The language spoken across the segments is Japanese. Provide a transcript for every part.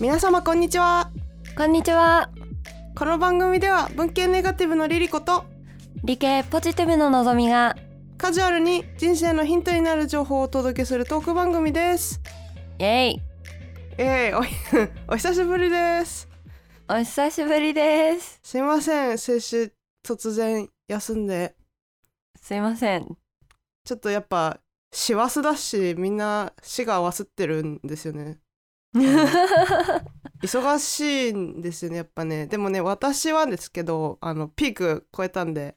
皆様こんにちは。こんにちは。この番組では文系ネガティブのリリコと理系ポジティブののぞみがカジュアルに人生のヒントになる情報をお届けするトーク番組です。イエイ。えー、お お久しぶりです。お久しぶりです。すいません。先週突然休んで。すいません。ちょっとやっぱ師走だしみんな死が忘ってるんですよね忙しいんですよねやっぱね。でもね私はですけどあのピーク超えたんで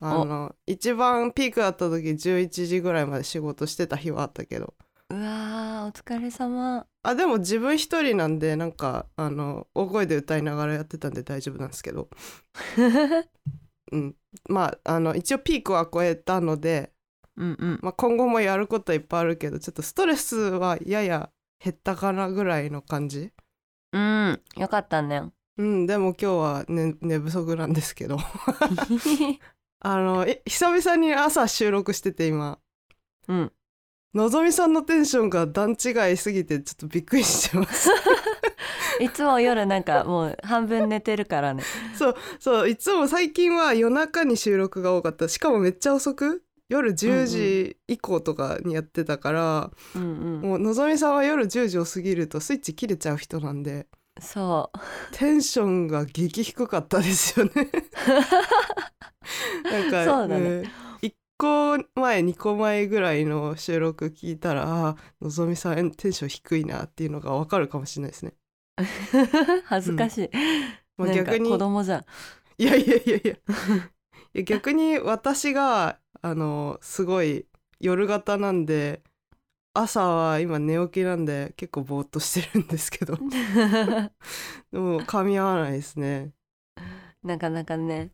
あの一番ピークだった時11時ぐらいまで仕事してた日はあったけど。うわーお疲れ様。あでも自分一人なんでなんかあの大声で歌いながらやってたんで大丈夫なんですけど。うん。まああの一応ピークは超えたので、うんうん。まあ、今後もやることはいっぱいあるけどちょっとストレスはやや減ったかなぐらいの感じ？うんよかったね。うんでも今日は、ね、寝不足なんですけど。あのえ久々に朝収録してて今。うん。のぞみさんのテンションが段違いすぎてちょっとびっくりしてます。いつも夜なんかもう半分寝てるからね。そうそういつも最近は夜中に収録が多かった。しかもめっちゃ遅く？夜10時以降とかにやってたから、うんうん。もうのぞみさんは夜10時を過ぎるとスイッチ切れちゃう人なんでそう。テンションが激低かったですよね。なんかそうだね。1個前2個前ぐらいの収録聞いたらのぞみさんテンション低いなっていうのが分かるかもしれないですね。恥ずかしい、まあ、なんか逆に子供じゃん。いやいやいやいや。いや逆に私があのすごい夜型なんで朝は今寝起きなんで結構ぼーっとしてるんですけど。でも噛み合わないですね。なかなかね。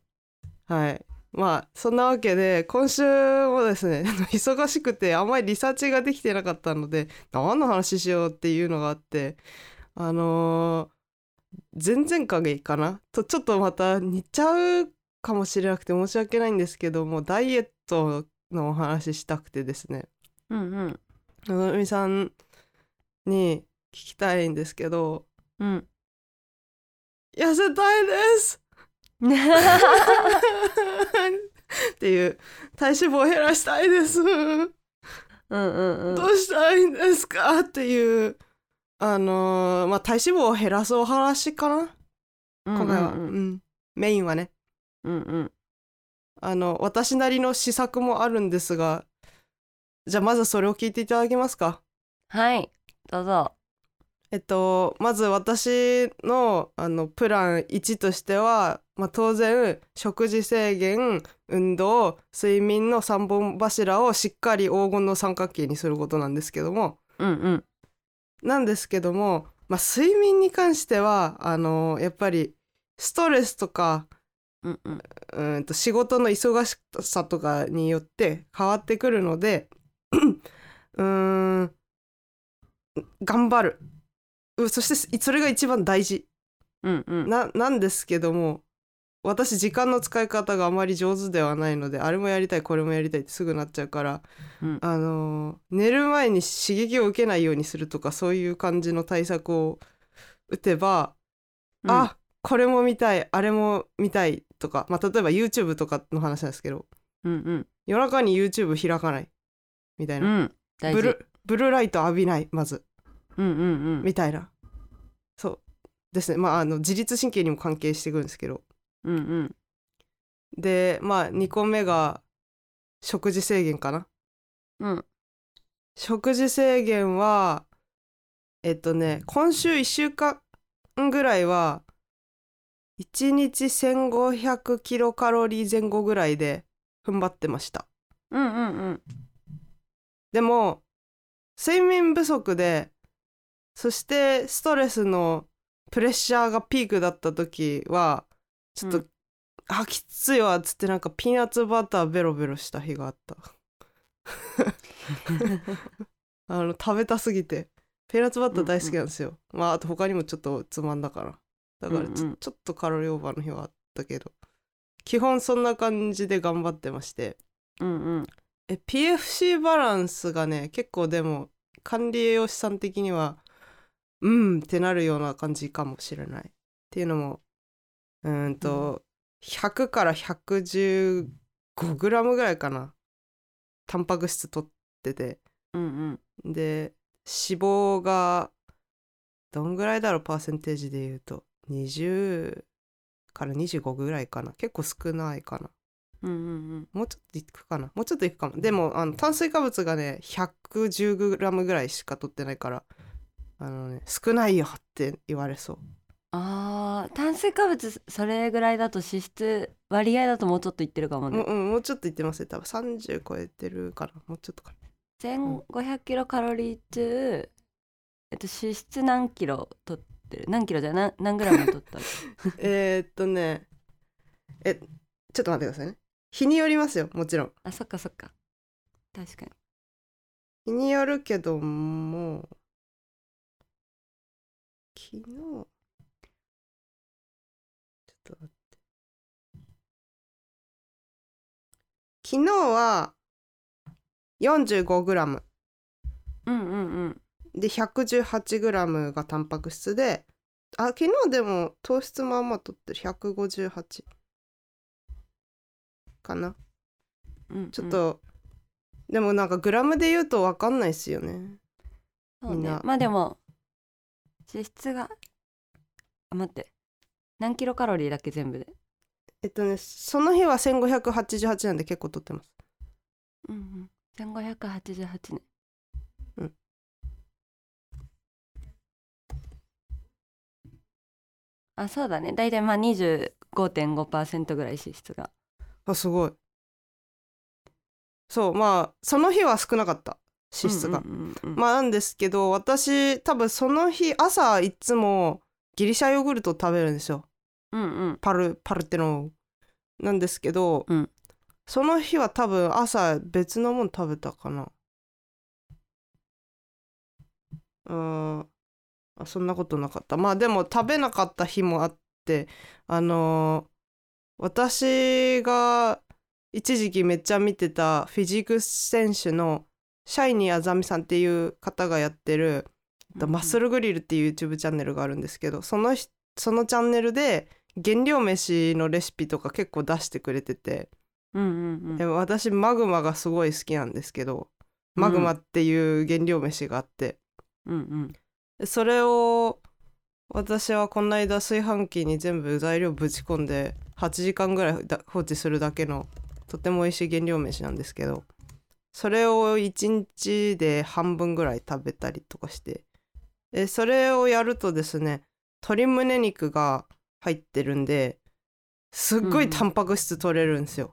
はい。まあそんなわけで今週もですね 忙しくてあんまりリサーチができてなかったので何の話しようっていうのがあってあのー前々回かな？とちょっとまた似ちゃうかもしれなくて申し訳ないんですけどもダイエットのお話ししたくてですね。うんうん。のぞみさんに聞きたいんですけど。うん。痩せたいです！っていう体脂肪を減らしたいです。うんうんうん。どうしたらいいんですか？っていうあのーまあ体脂肪を減らすお話かな？今回は、うんうん。うん。メインはね。うんうんあの私なりの施策もあるんですがじゃあまずそれを聞いていただけますか？はいどうぞ。えっとまず私のあのプラン1としては、まあ、当然食事制限運動睡眠の3本柱をしっかり黄金の三角形にすることなんですけどもうんうん。なんですけども、まあ、睡眠に関してはあのやっぱりストレスとかうんうん。うーんと仕事の忙しさとかによって変わってくるので うーん頑張る。うそしてそれが一番大事。うんうん。ななんですけども私時間の使い方があまり上手ではないのであれもやりたいこれもやりたいってすぐなっちゃうから、うん。あのー寝る前に刺激を受けないようにするとかそういう感じの対策を打てば、あこれも見たいあれも見たいとか、まあ、例えば YouTube とかの話なんですけどうんうん。夜中に YouTube 開かない。みたいうな、ん。大事。ブルブルーライト浴びないまず。うんうんうん。みたいな。そう。ですね。まああの自律神経にも関係してくるんですけど。うんうん。でまあ2個目が食事制限かな。うん。食事制限はえっとね今週1週間ぐらいは1日1500キロカロリー前後ぐらいで踏ん張ってました。うんうんうん。でも睡眠不足でそしてストレスのプレッシャーがピークだった時はちょっと、うん。あきついわっつってなんかピーナッツバターベロベロした日があった。あの食べたすぎて。ピーナッツバター大好きなんですよ、まああと他にもちょっとつまんだからだからちょ,、っとカロリーオーバーの日はあったけど。基本そんな感じで頑張ってまして。うんうん。え PFC バランスがね結構でも管理栄養士さん的にはうんってなるような感じかもしれない。っていうのもうーんと、100から115グラムぐらいかな。タンパク質取ってて。うんうん。で脂肪がどんぐらいだろう？パーセンテージで言うと20から25ぐらいかな。結構少ないかな。うんうんもうちょっといくかな。もうちょっといくかも。でもあの炭水化物がね 110g ぐらいしか取ってないからあのね少ないよって言われそう。あー炭水化物それぐらいだと脂質割合だともうちょっといってるかもね。もう,、うん、もうちょっと言ってますね多分30超えてるかな。もうちょっとか1500キロカロリー中えっと脂質何キロ取ってる。何キロじゃ何何グラム取ったの？えーっとね。えちょっと待ってくださいね。日によりますよもちろん。あそっかそっか。確かに。日によるけども昨日ちょっと待って。昨日は 45g うんうんうんで 118g がタンパク質であ昨日でも糖質まあまあとってる。158かな。うんうん。ちょっと、でもなんかグラムで言うと分かんないっすよね。そうね。まあでも脂質があ待って。何キロカロリーだっけ全部で？えっとねその日は1588なんで結構取ってます。うんうん。1588ねうんあそうだね。大体まあ25.5%ぐらい脂質が。あすごい。そうまあその日は少なかった脂質が、うんうんうんうんまあなんですけど私多分その日朝いつもギリシャヨーグルトを食べるんですよ。うんうん。パルパルテノなんですけど、うん。その日は多分朝別のもの食べたかな。うんあそんなことなかった。まあでも食べなかった日もあってあのー私が一時期めっちゃ見てたフィジーク選手のシャイニーあざみさんっていう方がやってる、マッスルグリルっていう YouTube チャンネルがあるんですけどそのひそのチャンネルで原料飯のレシピとか結構出してくれてて、うんうんでも私マグマがすごい好きなんですけどマグマっていう原料飯があって、うんうん。でそれを私はこの間炊飯器に全部材料ぶち込んで8時間ぐらいだ放置するだけのとても美味しい原料飯なんですけどそれを1日で半分ぐらい食べたりとかしてでそれをやるとですね鶏胸肉が入ってるんですっごいタンパク質取れるんですよ。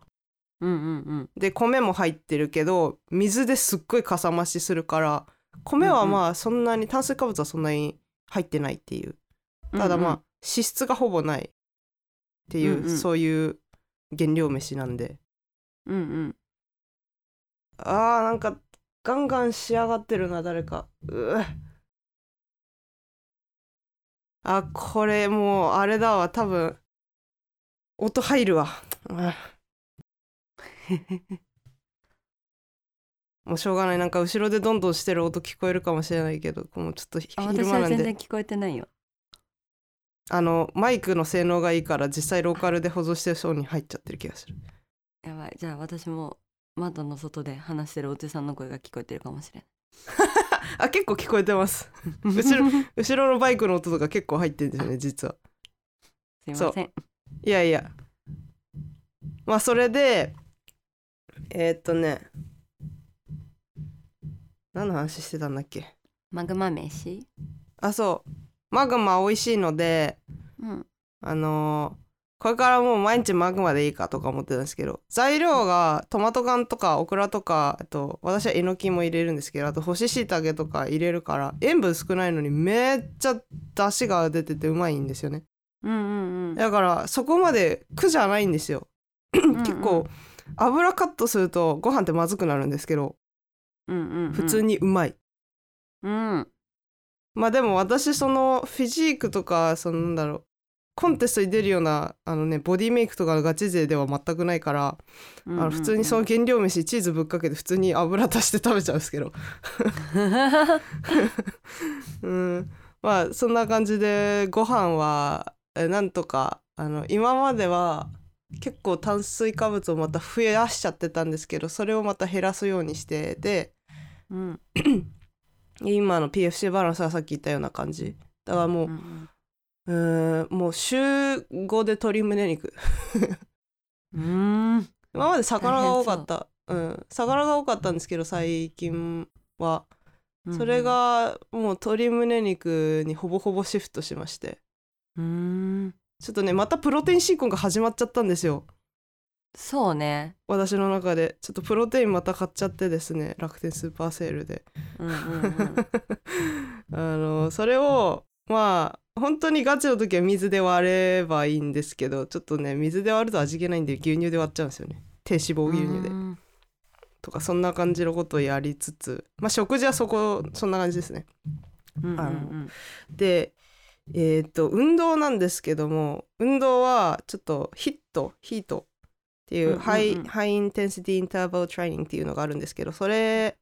うんうんうんで米も入ってるけど水ですっごいかさ増しするから米はまあそんなに炭水化物はそんなに入ってないっていう。ただまあ、脂質がほぼないっていう、うんうん。そういう原料飯なんで。うんうん。あーなんかガンガン仕上がってるな誰か。ううあこれもうあれだわ。多分音入るわ。うん もうしょうがない。なんか後ろでどんどんしてる音聞こえるかもしれないけどもうちょっと昼間なんで。全然聞こえてないよ。あのマイクの性能がいいから実際ローカルで保存してる層に入っちゃってる気がする。やばい。じゃあ私も窓の外で話してるおじさんの声が聞こえてるかもしれ あ結構聞こえてます。な い後ろ後ろのバイクの音とか結構入ってるんですよね実は。すいません。いやいや。まあそれでえー、っとね何の話してたんだっけ？マグマ飯？あそう。マグマ美味しいのでうん。あのーこれからもう毎日マグマでいいかとか思ってたんですけど材料がトマト缶とかオクラとかあと私はえのきも入れるんですけどあと干し椎茸とか入れるから塩分少ないのにめっちゃ出汁が出ててうまいんですよね。うんうんうん。だからそこまで苦じゃないんですよ。結構油カットするとご飯ってまずくなるんですけどうんうんうん。普通にうまい、うん。まあでも私そのフィジークとかそのなんだろうコンテストに出るようなあのねボディメイクとかのガチ勢では全くないから、うんうんあの普通にその原料飯チーズぶっかけて普通に油足して食べちゃうんですけど。うん。まあそんな感じでご飯はえなんとかあの今までは結構炭水化物をまた増やしちゃってたんですけどそれをまた減らすようにしてでうん。今の PFC バランスはさっき言ったような感じ。だからもううんうもう週5で鶏胸肉。うん。今まで魚が多かった。う。ん。魚が多かったんですけど最近は。うんそれがもう鶏胸肉にほぼほぼシフトしまして。うん。ちょっとねまたプロテインシーコンが始まっちゃったんですよそうね。私の中でちょっとプロテインまた買っちゃってですね楽天スーパーセールで。うんうんうんあのそれをまあ本当にガチの時は水で割ればいいんですけどちょっとね水で割ると味気ないんで牛乳で割っちゃうんですよね。低脂肪牛乳で。うんとかそんな感じのことをやりつつまあ食事はそこそんな感じですね。うんうんあのでえっ、と運動なんですけども運動はちょっとヒットヒートっていう high, high intensity interval training っていうのがあるんですけどそれ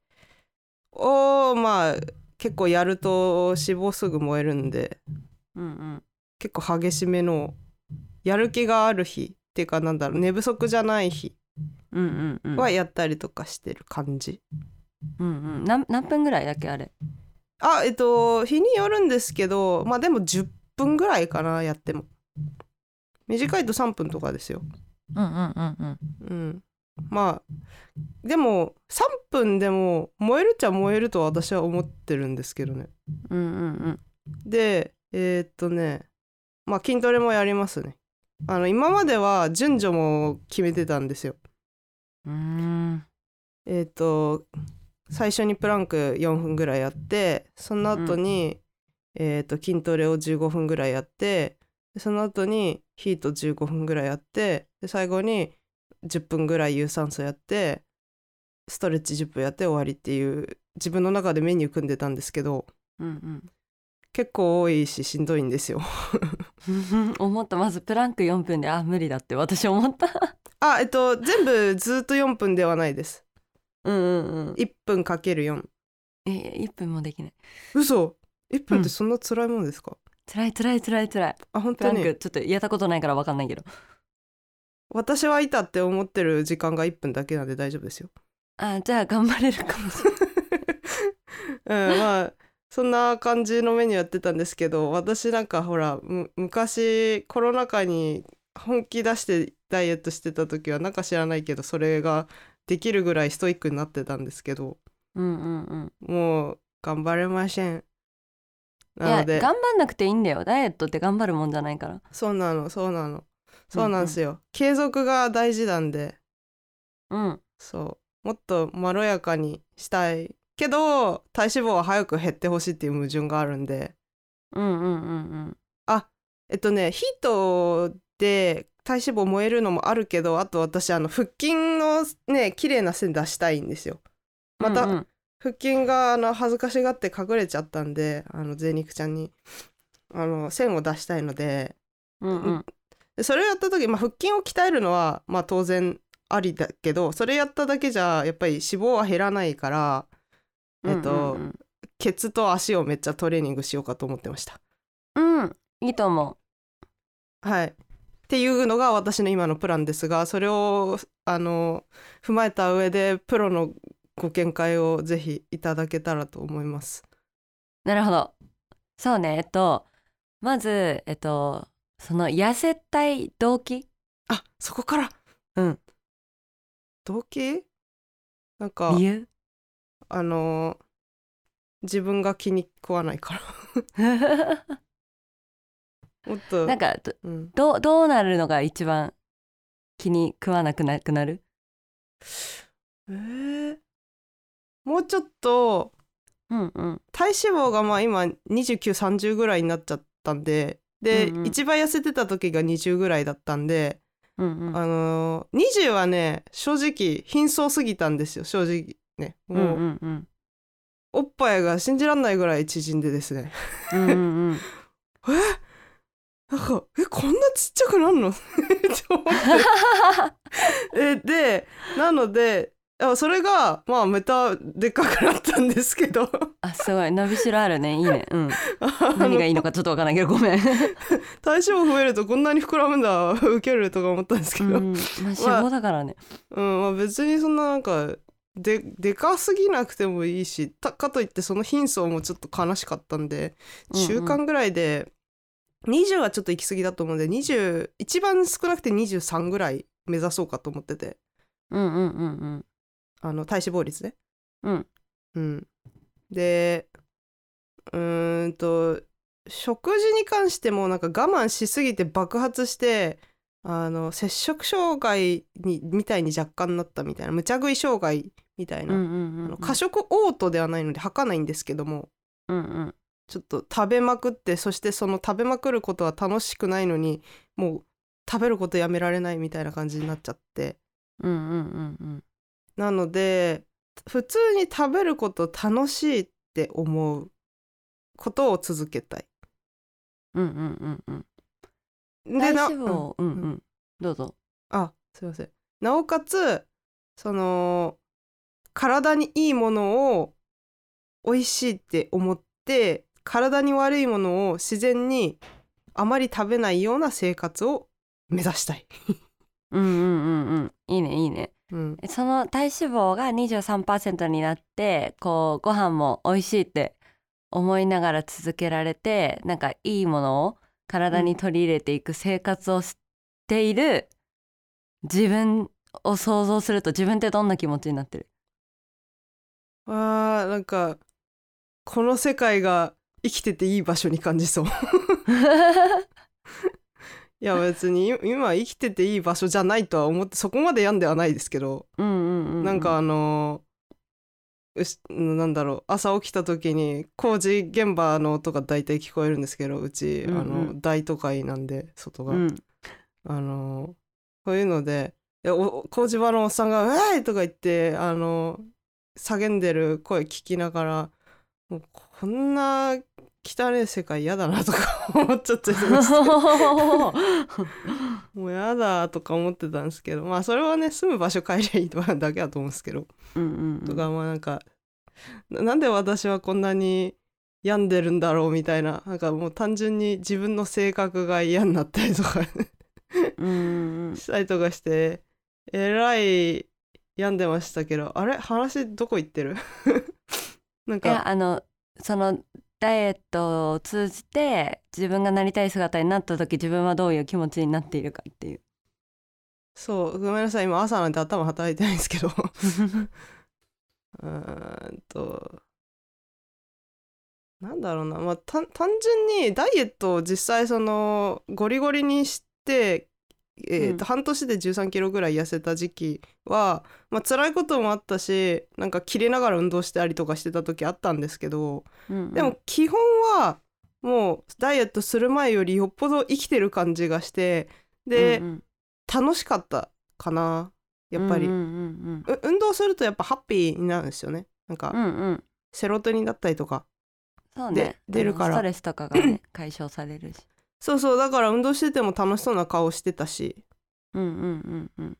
をまあ結構やると脂肪すぐ燃えるんでうんうん。結構激しめのやる気がある日っていうかなんだろう寝不足じゃない日はやったりとかしてる感じ、うんうん。何何分ぐらいだっけあれ？あえっと日によるんですけどまあでも10分ぐらいかなやっても。短いと3分とかですようんうんうんうん。うん。まあでも3分でも燃えるっちゃ燃えると私は思ってるんですけどね。うんうんでえーっとねまあ筋トレもやりますね。あの今までは順序も決めてたんですよ。うんうん。えーっと最初にプランク4分ぐらいやってその後に、えーっと筋トレを15分ぐらいやってでその後にヒート15分ぐらいやってで最後に10分ぐらい有酸素やってストレッチ10分やって終わりっていう自分の中でメニュー組んでたんですけどうん結構多いししんどいんですよ。う ん思った。まずプランク4分であ無理だって私思った。あえっと全部ずっと4分ではないです。うんうんうん。1分かける4え1分もできない。嘘！1分ってそんな辛いもんですか、辛い辛い辛い辛い。あ本当に。クちょっとやったことないから分かんないけど。私はいたって思ってる時間が1分だけなんで大丈夫ですよ。あじゃあ頑張れるかもしれない。うんまあそんな感じのメニューやってたんですけど私なんかほらむ昔コロナ禍に本気出してダイエットしてた時はなんか知らないけどそれができるぐらいストイックになってたんですけど。うんうんうん。もう頑張れませんなので。頑張んなくていいんだよ。ダイエットって頑張るもんじゃないから。そうなのそうなの。そうなんですよ、継続が大事なんで。うん。そう。もっとまろやかにしたいけど体脂肪は早く減ってほしいっていう矛盾があるんで。うんうんうんうん。えっとねヒートで体脂肪燃えるのもあるけどあと私あの腹筋のね綺麗な線出したいんですよ。また、うんうん腹筋があの恥ずかしがって隠れちゃったんであの贅肉ちゃんに。あの線を出したいので。うんうん。でそれをやった時、まあ、腹筋を鍛えるのはまあ当然ありだけどそれやっただけじゃやっぱり脂肪は減らないからえっとうんケツと足をめっちゃトレーニングしようかと思ってました。うん、うんいいと思はい。っていうのが私の今のプランですがそれをあの踏まえた上でプロのご見解をぜひいただけたらと思います。うなるほど。そうね。えっとまずえっとその痩せたい動機？あそこから。うん。動機？なんか理由？あの自分が気に食わないから。もっとなんかどうん、どうどうなるのが一番気に食わなくなくなる？えーもうちょっとうんうん。体脂肪がまあ今2930ぐらいになっちゃったんでで、うんうん。一番痩せてた時が20ぐらいだったんで、うんうん。あのー、20はね正直貧相すぎたんですよ正直ね。うもう、んうんうん。おっぱいが信じらんないぐらい縮んでですね。うんうんうん。なんかえこんなちっちゃくなんの？って思って。えでなのであそれがまあめたでっかくなったんですけど。あすごい。伸びしろあるね。いいね。うん。何がいいのかちょっとわかんない。けどごめん、体脂肪増えるとこんなに膨らむんだ。ウケるとか思ったんですけど、うん、まあ脂肪だからね、うん。まあ、別にそんななんかででかすぎなくてもいいしたかといってその貧相もちょっと悲しかったんでうんうん。週間ぐらいで、20はちょっと行き過ぎだと思うんで20一番少なくて23ぐらい目指そうかと思ってて。うんうんうんうんあの体脂肪率ね。うん。うん、でうーんと食事に関してもなんか我慢しすぎて爆発してあの摂食障害にみたいに若干なったみたいな無茶食い障害みたいな、過食嘔吐ではないので吐かないんですけどもうんうん。ちょっと食べまくってそしてその食べまくることは楽しくないのにもう食べることやめられないみたいな感じになっちゃって。うんうんうんうんなので普通に食べること楽しいって思うことを続けたい。うんうんうんうん。でな体脂肪うんうん。うん。どうぞ。あすいません。なおかつその体にいいものを美味しいって思って体に悪いものを自然にあまり食べないような生活を目指したい。うんうんうんうん。いいねいいね。うん、その体脂肪が23%になってこうご飯も美味しいって思いながら続けられてなんかいいものを体に取り入れていく生活をしている自分を想像すると自分ってどんな気持ちになってる？あーなんかこの世界が生きてていい場所に感じそう。いや別にい今生きてていい場所じゃないとは思ってそこまで病んではないですけど、うんうんうんうん。なんかあのーなんだろう朝起きた時に工事現場の音が大体聞こえるんですけどうち、うんうん。あの大都会なんで外が、うん。あのーこういうので工事場のおっさんが「うわい!」とか言ってあのー叫んでる声聞きながらもうこんな汚い世界嫌だなとか思っちゃって。もうやだとか思ってたんですけど。まあそれはね住む場所変えりゃいいとかだけだと思うんですけど、うんうんうん。とかまあなんかななんで私はこんなに病んでるんだろうみたいな。なんかもう単純に自分の性格が嫌になったりとか。したりとかして。えらい病んでましたけど。あれ？話どこ行ってる？なんいやかあのそのダイエットを通じて自分がなりたい姿になった時自分はどういう気持ちになっているかっていう。そうごめんなさい。今朝なんて頭働いてないんですけど。うんと。なんだろうな。まあ単単純にダイエットを実際そのゴリゴリにして、えーとうん。半年で1 3キロぐらい痩せた時期は、まあ辛いこともあったしなんか切れながら運動したりとかしてた時あったんですけどうんうん。でも基本はもうダイエットする前よりよっぽど生きてる感じがしてで、うんうん。楽しかったかなやっぱり。うんうんう運動するとやっぱハッピーになるんですよね。なんかうんうん。うんセロトニンだったりとか。そうでね出るから。ストレスとかがね解消されるしそうそうだから運動してても楽しそうな顔してたし。うんうんうん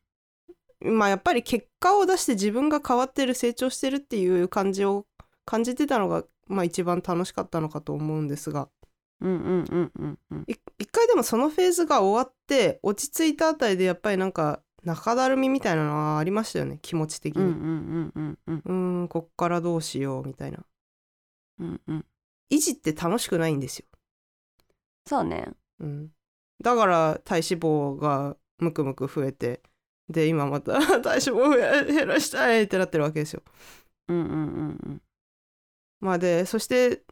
うん。まあやっぱり結果を出して自分が変わってる成長してるっていう感じを感じてたのがまあ一番楽しかったのかと思うんですが。うんうんうんうんうん。い一回でもそのフェーズが終わって落ち着いたあたりでやっぱりなんか中だるみみたいなのはありましたよね気持ち的に。うんうんうんうんうん。うーんこっからどうしようみたいな。うんうん。維持って楽しくないんですよそうねうん、だから体脂肪がムクムク増えてで今また 体脂肪減らしたいってなってるわけですよ。うんうんうんうんまあでそして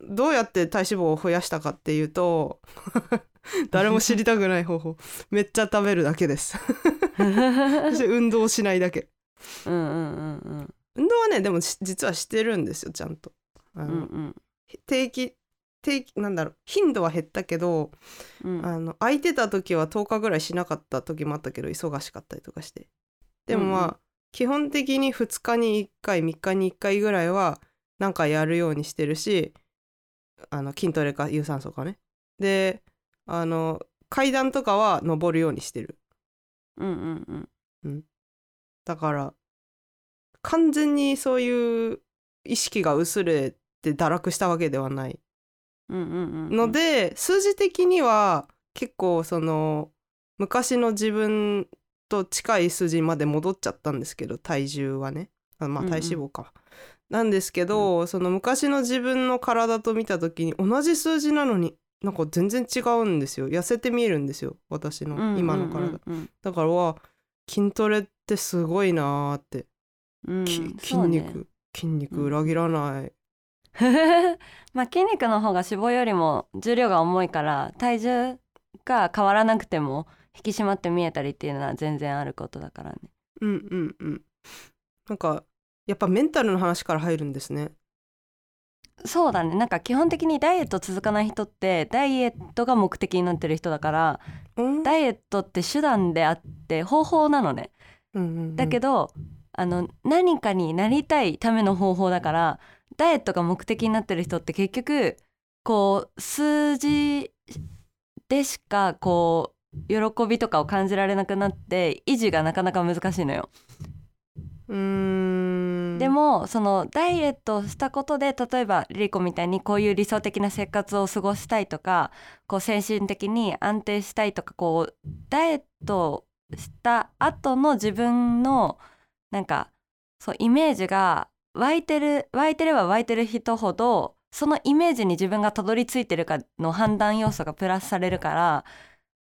どうやって体脂肪を増やしたかっていうと 誰も知りたくない方法めっちゃ食べるだけです。そして運動しないだけ。うんうんうんうん運動はねでもし実はしてるんですよちゃんと。あうのん定期定期なんだろう頻度は減ったけどうん。あの空いてた時は10日ぐらいしなかった時もあったけど忙しかったりとかして。でもまあ、うんう基本的に2日に1回3日に1回ぐらいはなんかやるようにしてるしあの筋トレか有酸素かね。であの階段とかは登るようにしてる。うんうんうん。だから完全にそういう意識が薄れて堕落したわけではない。うんうんうんうんので、数字的には結構その昔の自分と近い数字まで戻っちゃったんですけど体重はね。あまあうんうん。体脂肪か、なんですけど、その昔の自分の体と見た時に同じ数字なのになんか全然違うんですよ。痩せて見えるんですよ。私の今の体、うんだからわ筋トレってすごいなーって、うん筋肉、筋肉裏切らない、まあ筋肉の方が脂肪よりも重量が重いから体重が変わらなくても引き締まって見えたりっていうのは全然あることだからね。うんうんうん。なんかやっぱメンタルの話から入るんですね。そうだね。なんか基本的にダイエット続かない人ってダイエットが目的になってる人だからうん。ダイエットって手段であって方法なのね。うんうんうん。だけど、あの何かになりたいための方法だからダイエットが目的になってる人って結局こう数字でしかこう喜びとかを感じられなくなって維持がなかなか難しいのよ。うーんでもそのダイエットをしたことで例えばリリコみたいにこういう理想的な生活を過ごしたいとかこう精神的に安定したいとかこうダイエットした後の自分のなんかそうイメージが湧いてる湧いてれば湧いてる人ほどそのイメージに自分がたどり着いてるかの判断要素がプラスされるから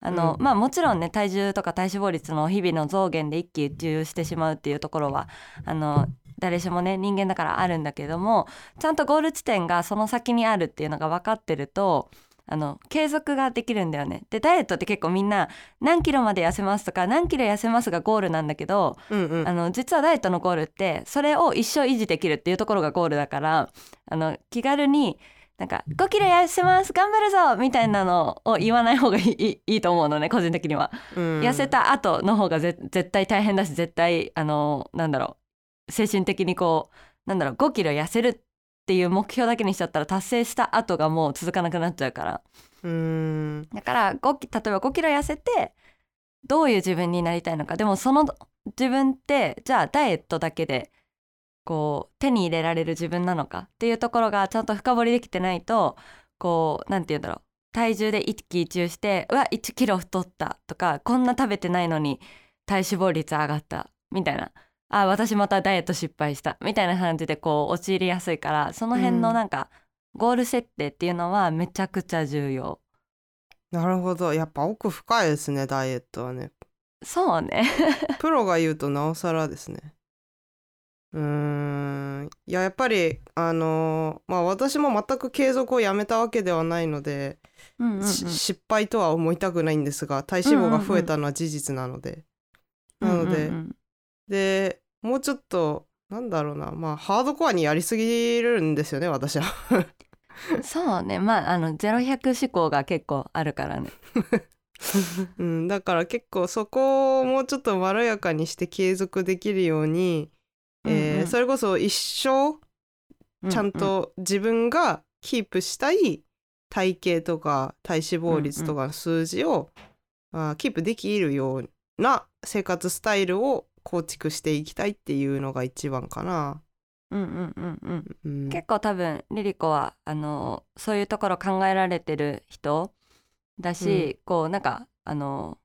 あの、うん。まあもちろんね体重とか体脂肪率の日々の増減で一喜一憂してしまうっていうところはあの誰しもね人間だからあるんだけどもちゃんとゴール地点がその先にあるっていうのが分かってるとあの継続ができるんだよね。でダイエットって結構みんな何キロまで痩せますとか何キロ痩せますがゴールなんだけどうんうんあの実はダイエットのゴールってそれを一生維持できるっていうところがゴールだからあの気軽になんか5キロ痩せます頑張るぞみたいなのを言わない方がいいと思うのね個人的には。うん痩せた後の方がぜ絶対大変だし絶対あのなんだろう精神的にこうなんだろう5キロ痩せるっていう目標だけにしちゃったら達成した後がもう続かなくなっちゃうから。うーん。だから5キ例えば5キロ痩せてどういう自分になりたいのか。でもその自分ってじゃあダイエットだけでこう手に入れられる自分なのか。っていうところがちゃんと深掘りできてないとこうなんて言うんだろう。体重で一喜一憂してうわ1キロ太ったとかこんな食べてないのに体脂肪率上がったみたいなあ私またダイエット失敗した。みたいな感じでこう陥りやすいからその辺のなんか、ゴール設定っていうのはめちゃくちゃ重要。なるほど。やっぱ奥深いですねダイエットはね。そうね。プロが言うとなおさらですね。うーん。いややっぱりあのーまあ私も全く継続をやめたわけではないので、うんうんうん。し失敗とは思いたくないんですが体脂肪が増えたのは事実なので、なので、うんうんでもうちょっとなんだろうな。まあハードコアにやりすぎるんですよね私は。うんそうね。まああの0100思考が結構あるからね。うん、だから結構そこをもうちょっとまろやかにして継続できるように、えーうんうん。それこそ一生ちゃんと自分がキープしたい体型とか体脂肪率とかの数字を、あーキープできるような生活スタイルを構築していきたいっていうのが一番かな。うんうんうんうん。うん、結構多分リリコはあのそういうところ考えられてる人だし、こうなんかあの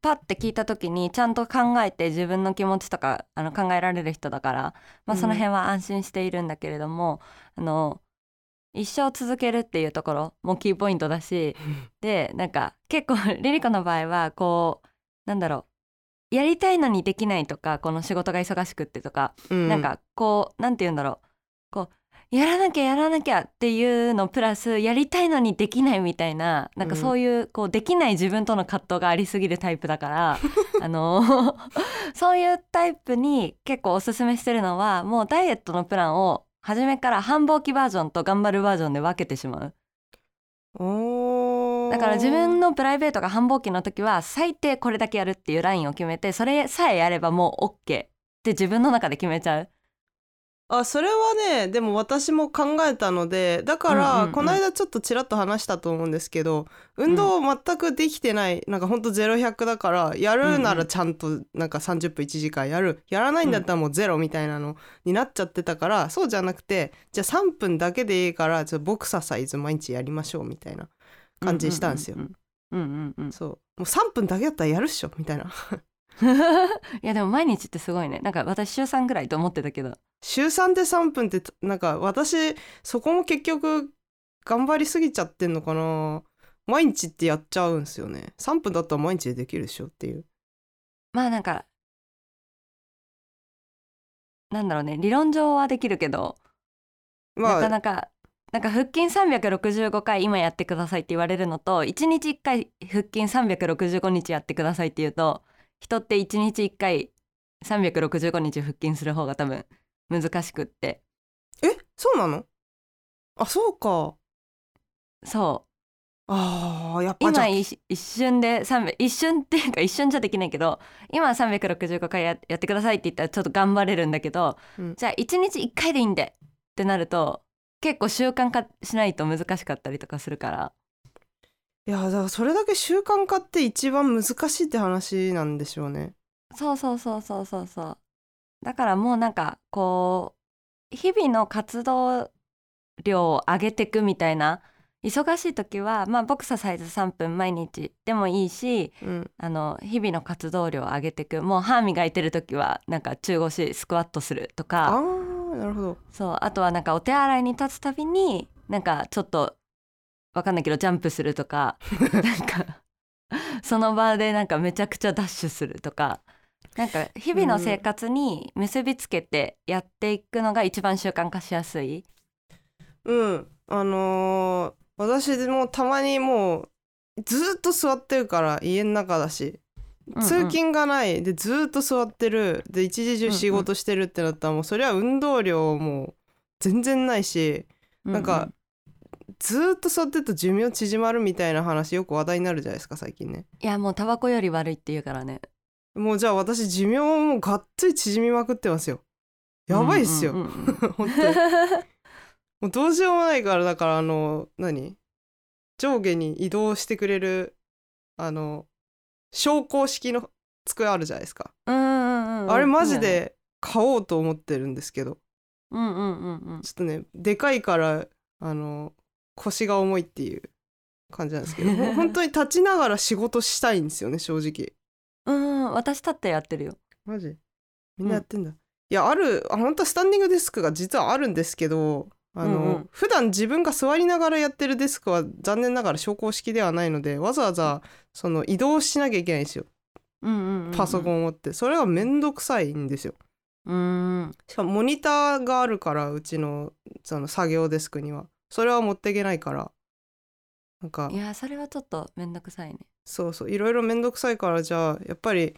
パッて聞いた時にちゃんと考えて自分の気持ちとかあの考えられる人だから、まあ、うん。その辺は安心しているんだけれども、あの一生続けるっていうところもキーポイントだし でなんか結構リリコの場合はこうなんだろうやりたいのにできないとかこの仕事が忙しくってとかうん。なんかこうなんて言うんだろう。こうやらなきゃやらなきゃっていうのプラスやりたいのにできないみたいななんかうん。そういうこうできない自分との葛藤がありすぎるタイプだから あの そういうタイプに結構おすすめしてるのはもうダイエットのプランを初めから繁忙期バージョンと頑張るバージョンで分けてしまうだから自分のプライベートが繁忙期の時は最低これだけやるっていうラインを決めてそれさえやればもう OK って自分の中で決めちゃう。あそれはねでも私も考えたのでだから、うんうんうん。この間ちょっとちらっと話したと思うんですけど運動全くできてない、なんかほんと0100だからやるならちゃんとなんか30分1時間やる。やらないんだったらもうゼロみたいなのになっちゃってたから、そうじゃなくてじゃあ3分だけでいいからちょっとボクササイズ毎日やりましょうみたいな感じにしたんですよ。うんうんうんそう。もう3分だけだったらやるっしょみたいな。いやでも毎日ってすごいね。なんか私週3ぐらいと思ってたけど。週3で3分ってなんか私そこも結局頑張りすぎちゃってんのかな。毎日ってやっちゃうんすよね。3分だったら毎日でできるでしょっていう。まあなんかなんだろうね。理論上はできるけど、まあなかなかなんか腹筋365回今やってくださいって言われるのと1日1回腹筋365日やってくださいって言うと人って1日1回365日腹筋する方が多分難しくって。えそうなの？あそうか。そう。あーやっぱ今一一瞬で300一瞬っていうか一瞬じゃできないけど今365回ややってくださいって言ったらちょっと頑張れるんだけど、うん。じゃあ1日1回でいいんでってなると結構習慣化しないと難しかったりとかするから。いやだからそれだけ習慣化って一番難しいって話なんでしょうね。そうそうそうそうそう。そうだからもうなんかこう日々の活動量を上げていくみたいな忙しい時はまあボクササイズ3分毎日でもいいしうん。あの日々の活動量を上げていく。もう歯磨いてる時はなんか中腰スクワットするとあかーなるほど。そうあとはなんかお手洗いに立つたびになんかちょっとわかんないけどジャンプするとか なんかその場でなんかめちゃくちゃダッシュするとかなんか日々の生活に結びつけてやっていくのが一番習慣化しやすい。うん。あのー私でもたまにもうずっと座ってるから家の中だし通勤がない。でずっと座ってる。で一時中仕事してるってなったらもうそれは運動量も全然ないしなんかずっと座ってると寿命縮まるみたいな話よく話題になるじゃないですか最近ね。いやもうタバコより悪いって言うからね。もうじゃあ私寿命もがっつり縮みまくってますよ。やばいっすよ、うんうんうんうん。本当に。もうどうしようもないからだからあの何？上下に移動してくれるあの昇降式の机あるじゃないですか、うんうんうんうん。あれマジで買おうと思ってるんですけど。うんうんうんうん。ちょっとねでかいからあの腰が重いっていう感じなんですけど。本当に立ちながら仕事したいんですよね正直。うん私立ってやってるよ。マジ？みんなやってんだ、いやあるあ本当はスタンディングデスクが実はあるんですけどあの、うんうん。普段自分が座りながらやってるデスクは残念ながら昇降式ではないのでわざわざその移動しなきゃいけないんですよ。うんうんうんうん。パソコンを持って。それがめんどくさいんですよ。うん。しかもモニターがあるからうちのその作業デスクには。それは持っていけないから。なんか。いやそれはちょっとめんどくさいね。そうそう。いろいろめんどくさいからじゃあやっぱり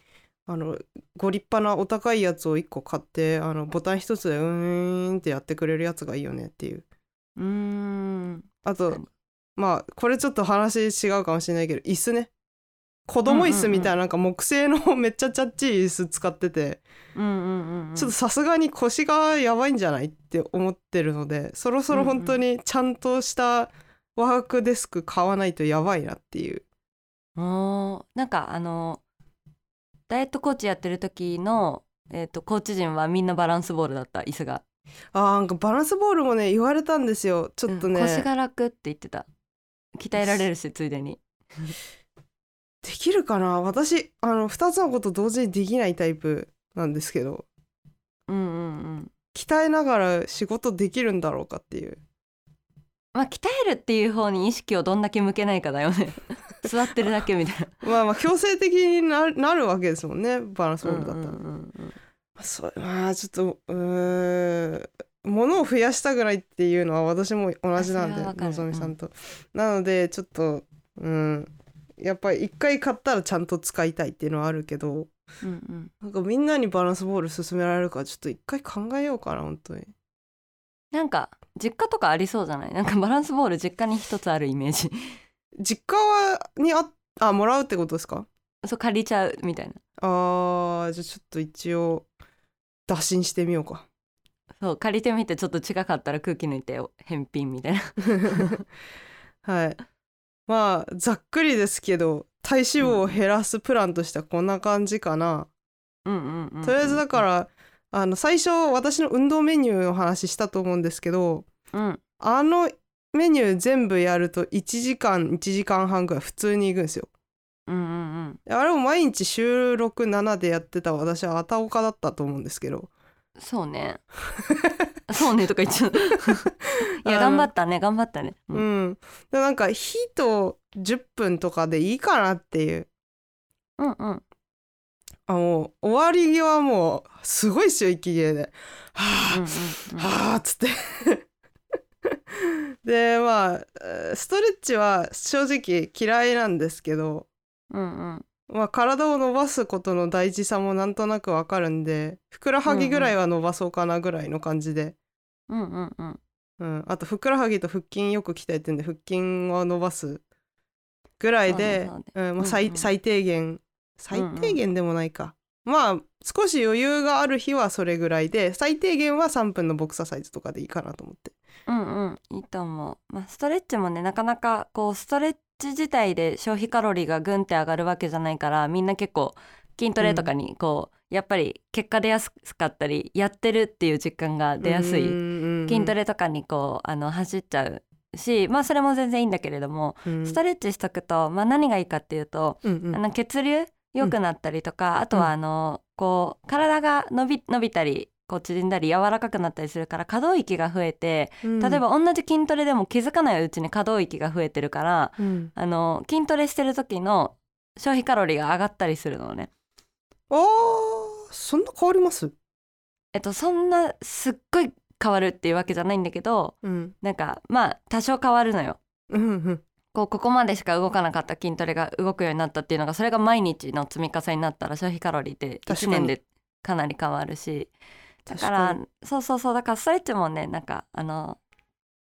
あのご立派なお高いやつを1個買ってあのボタン一つでうーんってやってくれるやつがいいよねっていう。うーん。あとまあこれちょっと話違うかもしれないけど椅子ね子供椅子みたいななんか木製のめっちゃチャッチい椅子使っててうんうんうんうんちょっとさすがに腰がやばいんじゃないって思ってるのでそろそろ本当にちゃんとしたワークデスク買わないとやばいなっていう。おーなんかあのダイエットコーチやってる時の、えー、とコーチ陣はみんなバランスボールだった椅子が。あーなんかバランスボールもね言われたんですよ。ちょっとね、うん腰が楽って言ってた。鍛えられるしついでに できるかな？私あの2つのこと同時にできないタイプなんですけど。うんうんうん。鍛えながら仕事できるんだろうかっていう。まあ鍛えるっていう方に意識をどんだけ向けないかだよね。座ってるだけみたいまあまあ強制的になるわけですもんね。バランスなボールだったら、うんうんうんそまあちょっとうーん。物を増やしたくないっていうのは私も同じなんでのぞみさんと、なのでちょっとうんやっぱり一回買ったらちゃんと使いたいっていうのはあるけどうんうん。なんかみんなにバランスボール勧められるからちょっと一回考えようかな本当に。なんか実家とかありそうじゃない？なんかバランスボール実家に一つあるイメージ。実家はにああもらうってことですか？そう借りちゃうみたいな。あーじゃあちょっと一応打診してみようか。そう借りてみてちょっと違かったら空気抜いて返品みたいな。はいまあざっくりですけど体脂肪を減らすプランとしてはこんな感じかな、うんうんうんとりあえずだからあの最初私の運動メニューの話したと思うんですけどうん。あのメニュー全部やると1時間1時間半ぐらい普通に行くんですよ。うんうんうん。あれを毎日週67でやってた私はあたおかだったと思うんですけど。そうね そうねとか言っちゃう。いや頑張ったね。頑張ったね。ううん。ん、でなんか火と10分とかでいいかなっていう。うんうん。あもう終わり際もうすごいっすよ息切れで「はあ、はあ」っつって。でまあえーストレッチは正直嫌いなんですけど。うんうんまあ体を伸ばすことの大事さもなんとなくわかるんでふくらはぎぐらいは伸ばそうかなぐらいの感じで、うんうんうん。うん、あとふくらはぎと腹筋よく鍛えてんで腹筋を伸ばすぐらいで最低限。最低限でもないか、まあ少し余裕がある日はそれぐらいで最低限は3分のボクササイズとかでいいかなと思って。うんうん。いいと思う、まあ、ストレッチもねなかなかこうストレッチ自体で消費カロリーがグンって上がるわけじゃないからみんな結構筋トレとかにこう、やっぱり結果出やすかったりやってるっていう実感が出やすい筋トレ、レとかにこうあの走っちゃうしまあそれも全然いいんだけれども、うん。ストレッチしとくと、まあ、何がいいかっていうと、うんうん。あの血流良くなったりとか、あとはあのこう体が伸び伸びたりこう縮んだり柔らかくなったりするから可動域が増えてうん。例えば同じ筋トレでも気づかないうちに可動域が増えてるからうん。あの筋トレしてる時の消費カロリーが上がったりするのね。あーそんな変わります？えっとそんなすっごい変わるっていうわけじゃないんだけどうん。なんかまあ多少変わるのよ。うんうん。こうここまでしか動かなかった筋トレが動くようになったっていうのがそれが毎日の積み重ねになったら消費カロリーって1確かに。年でかなり変わるしだから確そうそうそうだからストレッチもねなんかあの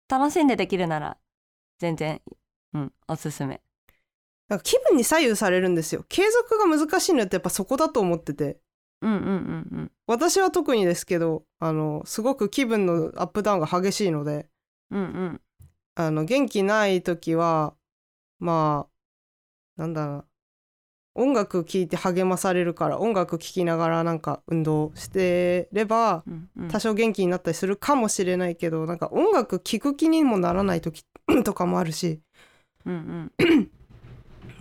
楽しんでできるなら全然うんおすすめ。なんか気分に左右されるんですよ。継続が難しいのってやっぱそこだと思ってて。うんうんうん私は特にですけどあのすごく気分のアップダウンが激しいのでうんうんうん。あの元気ない時はまあなんだろうな音楽聴いて励まされるから音楽聴きながらなんか運動してればうんうん。多少元気になったりするかもしれないけどなんか音楽聴く気にもならない時 とかもあるし。うん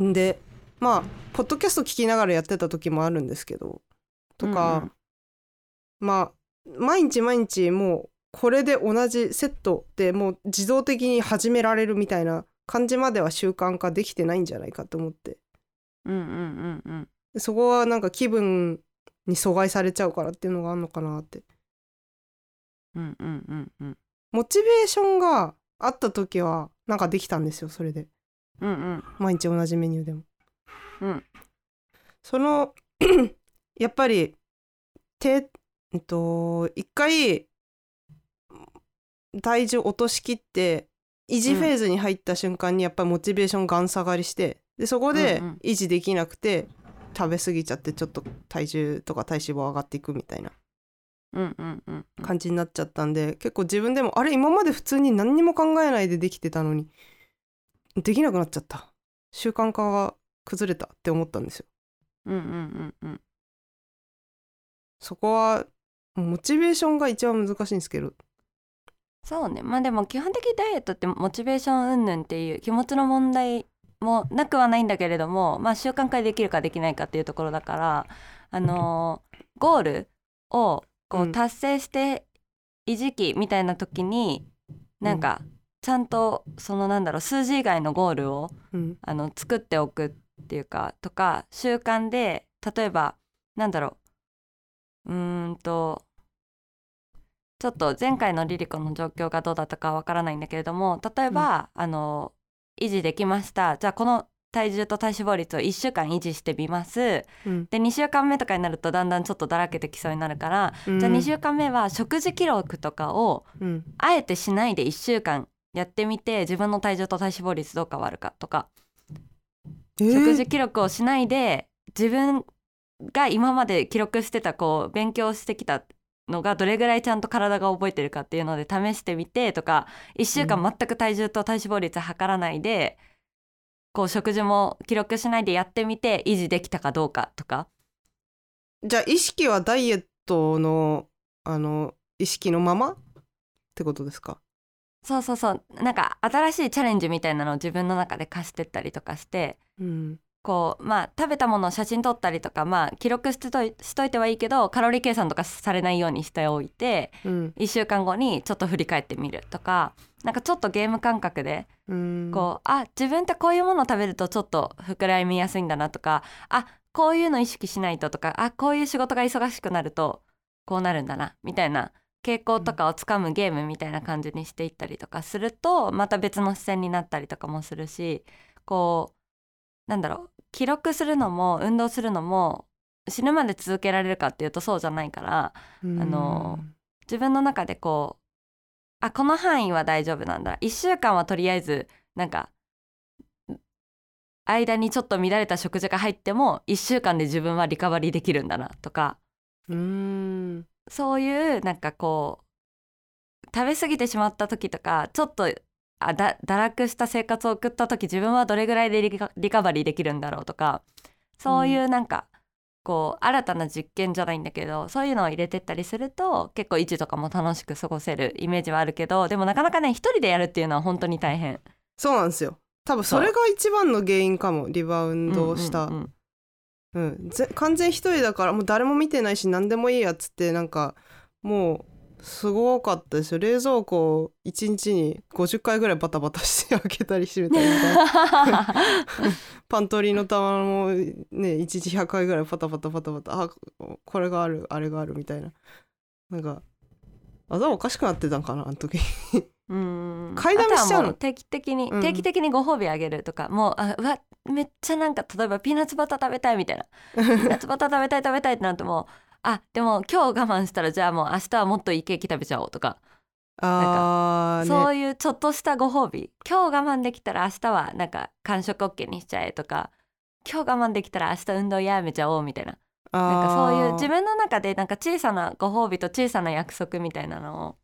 ん。でまあポッドキャスト聞きながらやってた時もあるんですけどとか、まあ毎日毎日もうこれで同じセットでもう自動的に始められるみたいな感じまでは習慣化できてないんじゃないかと思ってうんうんうんうん。でそこはなんか気分に阻害されちゃうからっていうのがあるのかなって。うんうんうんうん。モチベーションがあった時はなんかできたんですよそれで。うんうん。毎日同じメニューでも。うん。その やっぱりてえっと一回体重落としきって維持フェーズに入った瞬間にやっぱりモチベーションがん下がりしてでそこで維持できなくて食べ過ぎちゃってちょっと体重とか体脂肪上がっていくみたいな。感じになっちゃったんで結構自分でもあれ今まで普通に何にも考えないでできてたのにできなくなっちゃった。習慣化が崩れたって思ったんですよ。うんうんうんうん。そこはモチベーションが一番難しいんですけど。そうね。まあでも基本的にダイエットってモチベーション云々っていう気持ちの問題もなくはないんだけれどもまあ習慣化できるかできないかっていうところだからあのーゴールをこううん。達成して維持期みたいな時になんかちゃんとそのなんだろう数字以外のゴールをうん。あの作っておくっていうかとか習慣で例えばなんだろううーんとちょっと前回のリリコの状況がどうだったかわからないんだけれども例えば、あの維持できました。じゃあこの体重と体脂肪率を1週間維持してみます。うん。で2週間目とかになるとだんだんちょっとだらけてきそうになるから、うん。じゃあ2週間目は食事記録とかをうん。あえてしないで1週間やってみて自分の体重と体脂肪率どう変わるかとか。えー？食事記録をしないで自分が今まで記録してたこう勉強してきたのがどれぐらいちゃんと体が覚えてるかっていうので試してみてとか1週間全く体重と体脂肪率測らないで、こう食事も記録しないでやってみて維持できたかどうかとか。じゃあ意識はダイエットのあの意識のまま？ってことですか？そうそうそう。なんか新しいチャレンジみたいなのを自分の中で貸してったりとかして。うんこうまあ食べたものを写真撮ったりとかまあ記録してといしといてはいいけどカロリー計算とかされないようにしておいてうん。1週間後にちょっと振り返ってみるとかなんかちょっとゲーム感覚でうん。こうあ自分ってこういうものを食べるとちょっと膨らみやすいんだなとかあこういうの意識しないととかあこういう仕事が忙しくなるとこうなるんだなみたいな傾向とかをつかむゲームみたいな感じにしていったりとかするとまた別の視線になったりとかもするしこうなんだろう記録するのも運動するのも死ぬまで続けられるかっていうとそうじゃないからうん。あの自分の中でこうあこの範囲は大丈夫なんだ。1週間はとりあえずなんか間にちょっと乱れた食事が入っても1週間で自分はリカバリーできるんだなとか。うん。そういうなんかこう食べ過ぎてしまった時とかちょっとあだ堕落した生活を送った時自分はどれぐらいでリカリカバリーできるんだろうとかそういうなんか、こう新たな実験じゃないんだけどそういうのを入れてったりすると結構維持とかも楽しく過ごせるイメージはあるけどでもなかなかね一人でやるっていうのは本当に大変。そうなんですよ。多分それが一番の原因かも。リバウンドした、うんうんうん完全一人だからもう誰も見てないし何でもいいやっつってなんかもうすごかったですよ。冷蔵庫を1日に50回ぐらいバタバタして開けたりしてみたいな パントリーの棚もね1日100回ぐらいパタパタパタパタあこれがあるあれがあるみたいな。なんか頭おかしくなってたんかなあの時。うん。買いだめしちゃうの？定期的に、うん。定期的にご褒美あげるとかもうあうわめっちゃなんか例えばピーナッツバター食べたいみたいな。ピーナッツバター食べたい食べたいってなってもあでも今日我慢したらじゃあもう明日はもっといいケーキ食べちゃおうとか、あーね。そういうちょっとしたご褒美。今日我慢できたら明日はなんか間食 OK にしちゃえとか。今日我慢できたら明日運動やめちゃおうみたいな。なんかそういう自分の中でなんか小さなご褒美と小さな約束みたいなのを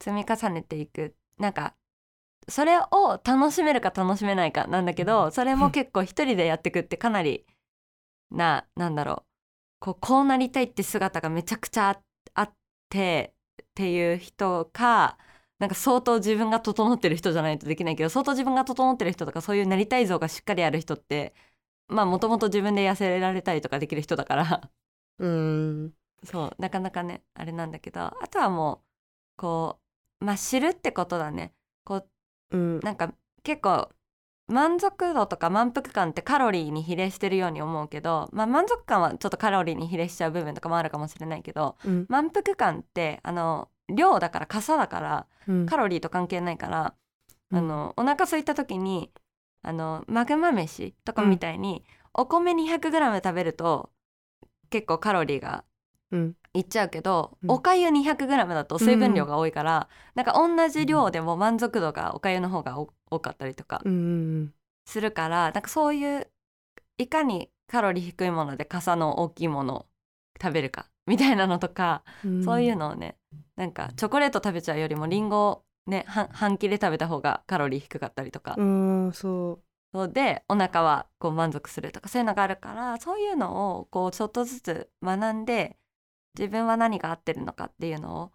積み重ねていく。なんかそれを楽しめるか楽しめないかなんだけどそれも結構一人でやっていくってかなりななんだろうこうこうなりたいって姿がめちゃくちゃああってっていう人かなんか相当自分が整ってる人じゃないとできないけど相当自分が整ってる人とかそういうなりたい像がしっかりある人ってまあもともと自分で痩せられたりとかできる人だから。うん。そうなかなかねあれなんだけどあとはもうこうまあ知るってことだね。こううん。なんか結構満足度とか満腹感ってカロリーに比例してるように思うけど、まあ、満足感はちょっとカロリーに比例しちゃう部分とかもあるかもしれないけどうん。満腹感ってあの量だから傘だからうん。カロリーと関係ないから、うん。あのお腹空いた時にあのマグマ飯とかみたいに、お米 200g 食べると結構カロリーがうん。いっちゃうけど、うん。おかゆ 200g だと水分量が多いから、なんか同じ量でも満足度がおかゆの方がお多かったりとかうんうんするから、なんかそういういかにカロリー低いもので傘の大きいものを食べるかみたいなのとか、うんそういうのをねなんかチョコレート食べちゃうよりもリンゴをね半半切れ食べた方がカロリー低かったりとか、うんそそうでお腹はこう満足するとかそういうのがあるからそういうのをこうちょっとずつ学んで自分は何が合ってるのかっていうのを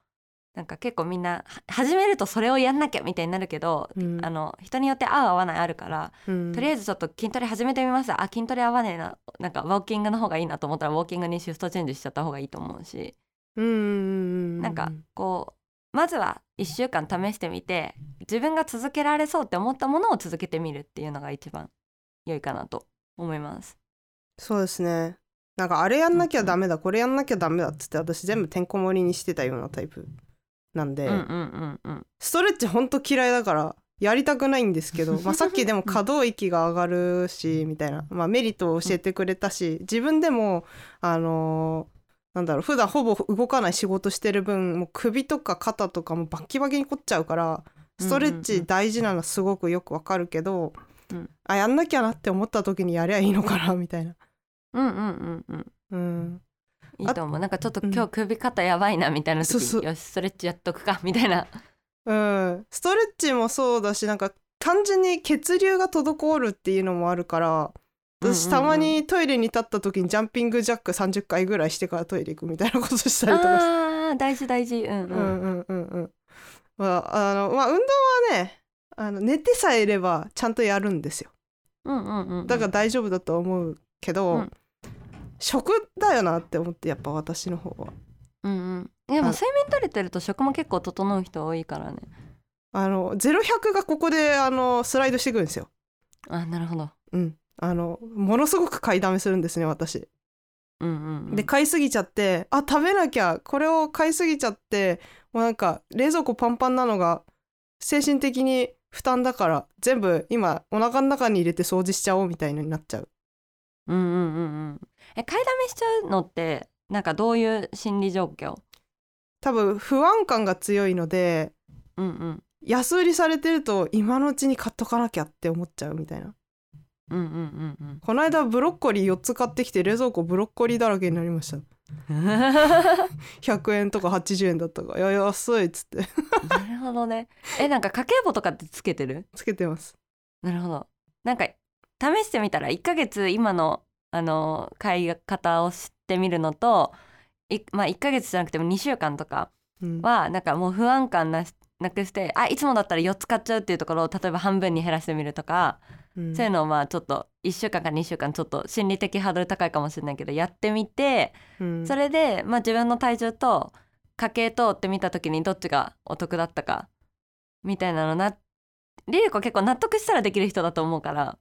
なんか結構みんなは始めるとそれをやんなきゃみたいになるけど、う、うん。あの人によって合う合わないあるから、うん、とりあえずちょっと筋トレ始めてみます。あ筋トレ合わねえな。なんかウォーキングの方がいいなと思ったらウォーキングにシフトチェンジしちゃった方がいいと思うし、うんなんかこうまずは1週間試してみて自分が続けられそうって思ったものを続けてみるっていうのが一番良いかなと思います。そうですね。なんかあれやんなきゃダメだ、これやんなきゃダメだっつって私全部てんこ盛りにしてたようなタイプなんで、うんうんうんうん。ストレッチほんと嫌いだからやりたくないんですけど、まあ、さっきでも 可動域が上がるしみたいな、まあ、メリットを教えてくれたし自分でもあのーなんだろう普段ほぼ動かない仕事してる分もう首とか肩とかもバッキバキに凝っちゃうからストレッチ大事なのすごくよくわかるけど、うん。あやんなきゃなって思った時にやりゃいいのかなみたいな。うんうんうんうん。うん、いいと思う。なんかちょっと今日首肩やばいなみたいな時に、そうそう。よしストレッチやっとくかみたいな。うん。ストレッチもそうだしなんか単純に血流が滞るっていうのもあるから私たまにトイレに立った時にジャンピングジャック30回ぐらいしてからトイレ行くみたいなことしたりとかして。あー大事大事。うんうん、うんうんうんうん。まああのまあ運動はねあの寝てさえいればちゃんとやるんですよ。うんうんうんうん。だから大丈夫だと思うけど、うん食だよなって思ってやっぱ私の方は。うんうん。でもあ睡眠取れてると食も結構整う人多いからね。あの0100がここであのスライドしてくるんですよ。あなるほど。うん。あのものすごく買いだめするんですね私。うんうんうん。で買いすぎちゃってあ食べなきゃこれを買いすぎちゃってもうなんか冷蔵庫パンパンなのが精神的に負担だから全部今お腹の中に入れて掃除しちゃおうみたいになっちゃううんうんうんうん。え買いだめしちゃうのってなんかどういう心理状況？多分不安感が強いのでうんうん。安売りされてると今のうちに買っとかなきゃって思っちゃうみたいな。うんうんうんこの間ブロッコリー4つ買ってきて冷蔵庫ブロッコリーだらけになりました。うん100円とか80円だったからいや安いっつって。なるほどね。えなんか家計簿とかってつけてる？つけてます。なるほど。なんか試してみたら1ヶ月今のあの買い方を知ってみるのといまあ1ヶ月じゃなくても2週間とかうん。はなんかもう不安感なくしてあいつもだったら4つ買っちゃうっていうところを例えば半分に減らしてみるとか、うん。そういうのをまあちょっと1週間か2週間ちょっと心理的ハードル高いかもしれないけどやってみてうん。それで、まあ、自分の体重と家計とって見た時にどっちがお得だったかみたいなのなリリコ結構納得したらできる人だと思うから。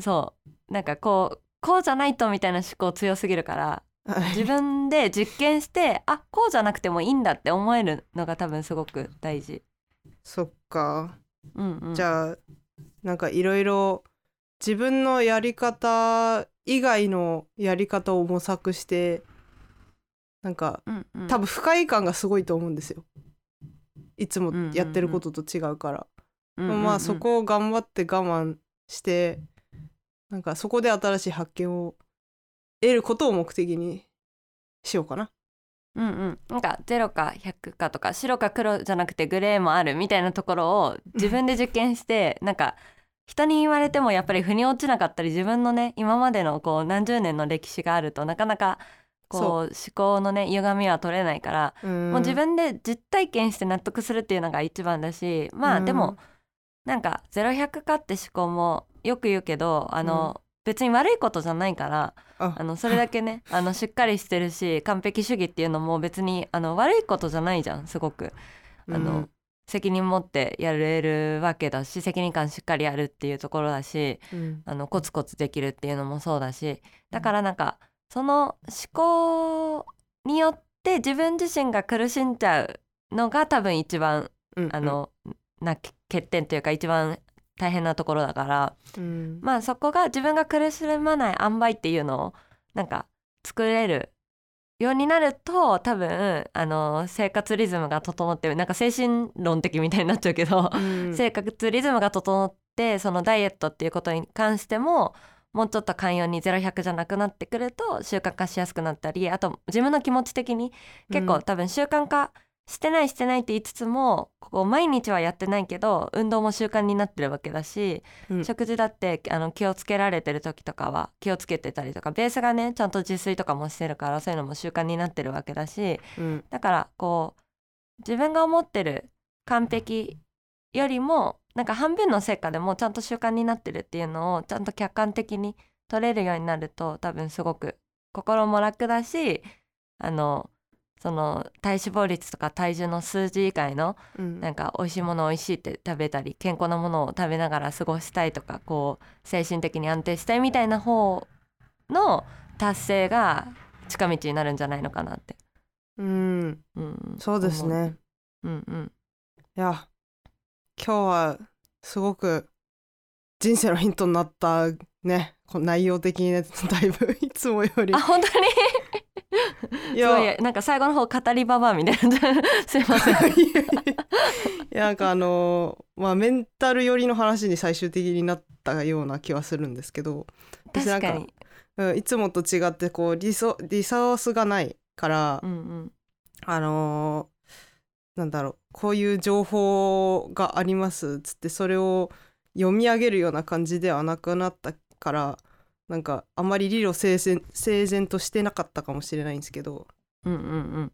そう。なんかこうこうじゃないとみたいな思考強すぎるからはい。自分で実験してあこうじゃなくてもいいんだって思えるのが多分すごく大事。そっか。うんうん、じゃあなんかいろいろ自分のやり方以外のやり方を模索してなんかうんうん、多分不快感がすごいと思うんですよいつもやってることと違うから、うんうんうん、まあそこを頑張って我慢してなんかそこで新しい発見を得ることを目的にしようかな。うんうん、なんか0か100かとか白か黒じゃなくてグレーもあるみたいなところを自分で実験してなんか人に言われてもやっぱり腑に落ちなかったり自分のね今までのこう何十年の歴史があるとなかなかこう思考のね歪みは取れないから、ももう自分で実体験して納得するっていうのが一番だしまあでも、なんか0100かって思考もよく言うけどあの、別に悪いことじゃないからあ。あのそれだけね あのしっかりしてるし完璧主義っていうのも別にあの悪いことじゃないじゃんすごく。あの、うん。責任持ってやれるわけだし責任感しっかりあるっていうところだしうん。あのコツコツできるっていうのもそうだしだからなんかその思考によって自分自身が苦しんじゃうのが多分一番うんあの、な欠点というか一番大変なところだから。うん。まあそこが自分が苦しまない塩梅っていうのをなんか作れるようになると多分あの生活リズムが整ってなんか精神論的みたいになっちゃうけど、うん。生活リズムが整ってそのダイエットっていうことに関してももうちょっと寛容に0100じゃなくなってくると習慣化しやすくなったりあと自分の気持ち的に結うん。構多分習慣化してないしてないって言いつつもこう毎日はやってないけど運動も習慣になってるわけだし、うん。食事だってあの気をつけられてる時とかは気をつけてたりとかベースがねちゃんと自炊とかもしてるからそういうのも習慣になってるわけだしうん。だからこう自分が思ってる完璧よりもなんか半分の成果でもちゃんと習慣になってるっていうのをちゃんと客観的に取れるようになると多分すごく心も楽だしあのその体脂肪率とか体重の数字以外のうんなんか美味しいもの美味しいって食べたり健康なものを食べながら過ごしたいとかこう精神的に安定したいみたいな方の達成が近道になるんじゃないのかなって。うんうん、そうですね。うんうん。いや今日はすごく人生のヒントになったね内容的にね だいぶいつもより。あ本当に？いすごい。なんか最後の方語りババアみたいな。すいません。いやなんかあのまあメンタル寄りの話に最終的になったような気はするんですけど。私なんか確かに。うんいつもと違ってこうリソリソースがないから、うんうん。あのーなんだろうこういう情報がありますっつってそれを読み上げるような感じではなくなったからなんかあまり理路整然整然としてなかったかもしれないんですけど。うんうんうん。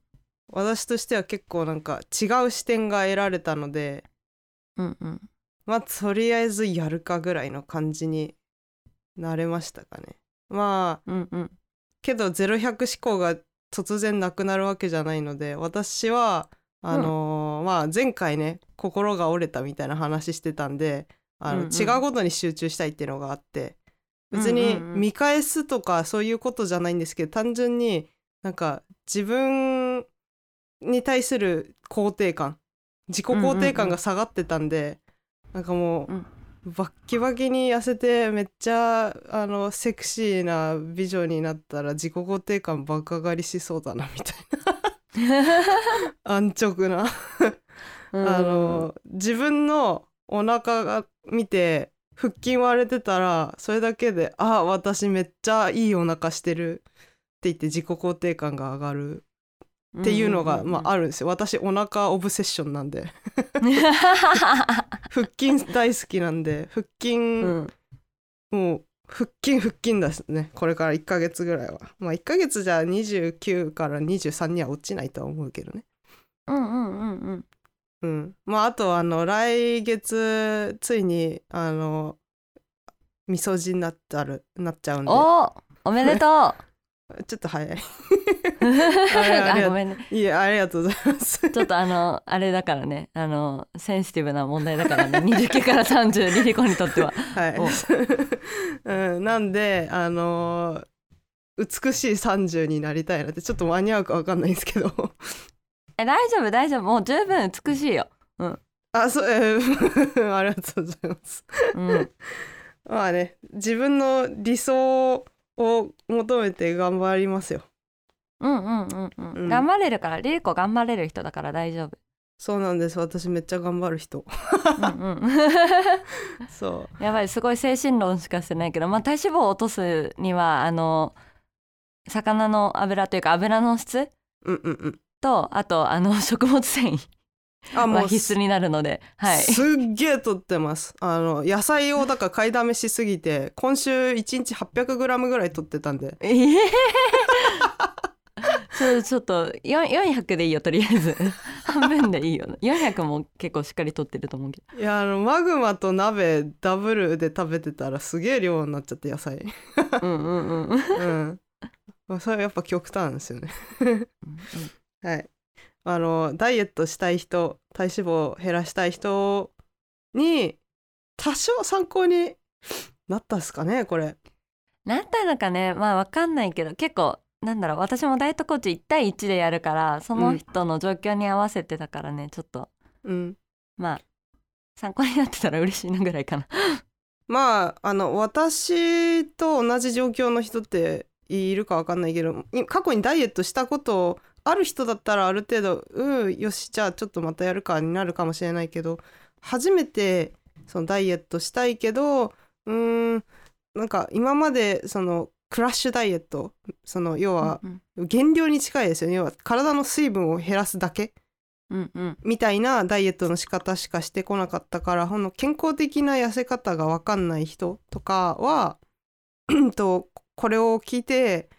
私としては結構なんか違う視点が得られたのでうんうん。まあとりあえずやるかぐらいの感じになれましたかね。まあうんうん。けど0100思考が突然なくなるわけじゃないので私はあのーまあ前回ね心が折れたみたいな話してたんであの、うんうん。違うことに集中したいっていうのがあって別にうんうんうん。見返すとかそういうことじゃないんですけど単純になんか自分に対する肯定感自己肯定感が下がってたんで、なんかもう、うん。バッキバキに痩せてめっちゃあのセクシーな美女になったら自己肯定感爆上がりしそうだなみたいな 安直な。あの自分のお腹が見て腹筋割れてたらそれだけであ私めっちゃいいお腹してるって言って自己肯定感が上がる。っていうのが、まあ、あるんですよ。私お腹オブセッションなんで。腹筋大好きなんで。腹筋、うん。もう腹筋腹筋ですね。これから1ヶ月ぐらいは。まあ1ヶ月じゃ29から23には落ちないとは思うけどね。うんうんうんうん。うん。まああとあの来月ついにあのみそじになっちゃうなっちゃうんで。おおめでとちょっと早い。ごめんね。いやありがとうございます。ちょっとあのあれだからね。あのセンシティブな問題だからね。29から30リリコにとっては。はい、うん、なんであのー美しい30になりたいなってちょっと間に合うか分かんないんですけど。え大丈夫大丈夫。もう十分美しいよ。あそう、えー ありがとうございます。うん。まあね自分の理想を求めて頑張りますよ。うんうんうんうん、うん。頑張れるからリリコ頑張れる人だから大丈夫。そうなんです。私めっちゃ頑張る人。うんうんそやばいすごい精神論しかしてないけどまあ体脂肪を落とすにはあの魚の油というか油の質ううんうんうん。とあとあの食物繊維あもうは必須になるので。はい。すっげえ取ってます。あの野菜をだから買いだめしすぎて今週1日 800g ぐらい取ってたんで。ええ ちょちょっとよん400でいいよとりあえず。半分でいいよ。400も結構しっかり取ってると思うけど。いやあのマグマと鍋ダブルで食べてたらすげえ量になっちゃって野菜。うんうん うん。うん。うんまあそれはやっぱ極端ですよね。はいあのダイエットしたい人体脂肪を減らしたい人に多少参考に なったっすかねこれ。なったのかね。まあわかんないけど結構なんだろう私もダイエットコーチ1対1でやるからその人の状況に合わせてだからね、ちょっと。うん。まあ参考になってたら嬉しいなぐらいかな。まああの私と同じ状況の人っているかわかんないけどい過去にダイエットしたことある人だったらある程度うんよしじゃあちょっとまたやるかになるかもしれないけど初めてそのダイエットしたいけどうーんなんか今までそのクラッシュダイエットその要はうん減量に近いですよね。要は体の水分を減らすだけうんうん。みたいなダイエットの仕方しかしてこなかったからほんの健康的な痩せ方が分かんない人とかはうん とこれを聞いて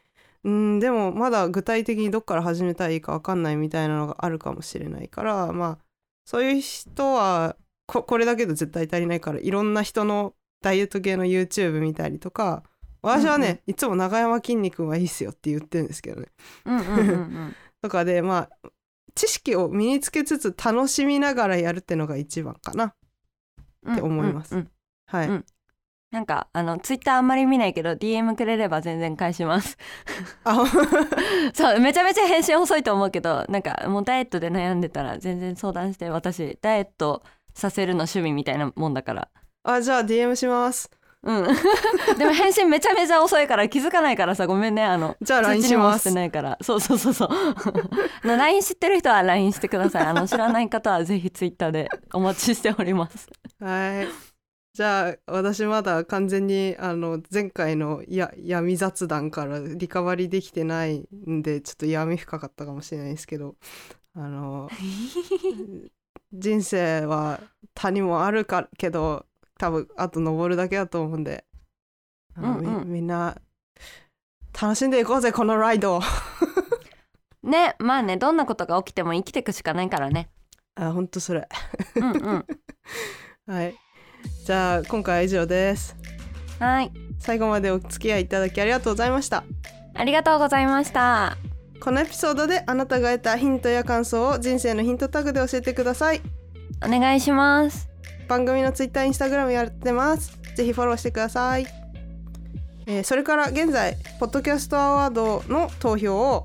うんでもまだ具体的にどっから始めたらいいか分かんないみたいなのがあるかもしれないからまあそういう人はここれだけで絶対足りないからいろんな人のダイエット系の YouTube 見たりとか私はね、うんうんいつも永山きんに君はいいっすよって言ってるんですけどね。うんうんうんうん。とかでまあ知識を身につけつつ楽しみながらやるってのが一番かなうんって思います。はい、うんなんかあのツイッターあんまり見ないけど DM くれれば全然返します。あ そうめちゃめちゃ返信遅いと思うけどなんかもうダイエットで悩んでたら全然相談して私ダイエットさせるの趣味みたいなもんだから。あじゃあ DM します。うん。でも返信めちゃめちゃ遅いから気づかないからさごめんねあのじゃあ LINE しします。てないから。そうそうそうそう。LINE 知ってる人は LINE してください。あの知らない方はぜひツイッターでお待ちしております。はいじゃあ私まだ完全にあの前回のや闇雑談からリカバリーできてないんでちょっと闇深かったかもしれないですけどあの 人生は谷もあるかけど多分あと登るだけだと思うんでうんうん。みみんな楽しんでいこうぜこのライドを。ねまあねどんなことが起きても生きていくしかないからね。あ本当それ。うんうん。はいじゃあ今回は以上です。はい。最後までお付き合いいただきありがとうございました。ありがとうございました。このエピソードであなたが得たヒントや感想を人生のヒントタグで教えてください。お願いします。番組のツイッターインスタグラムやってます。ぜひフォローしてください、えーそれから現在ポッドキャストアワードの投票を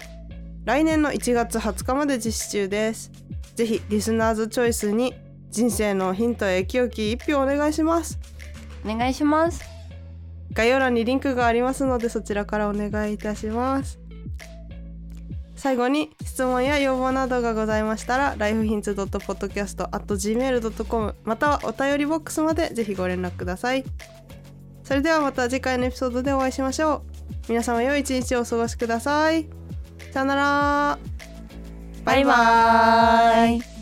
来年の1月20日まで実施中です。ぜひリスナーズチョイスに人生のヒントや清き一票お願いします。お願いします。概要欄にリンクがありますのでそちらからお願いいたします。最後に質問や要望などがございましたら lifehints.podcast.gmail.com またはお便りボックスまでぜひご連絡ください。それではまた次回のエピソードでお会いしましょう。皆様良い一日をお過ごしください。さよなら。バイバーイ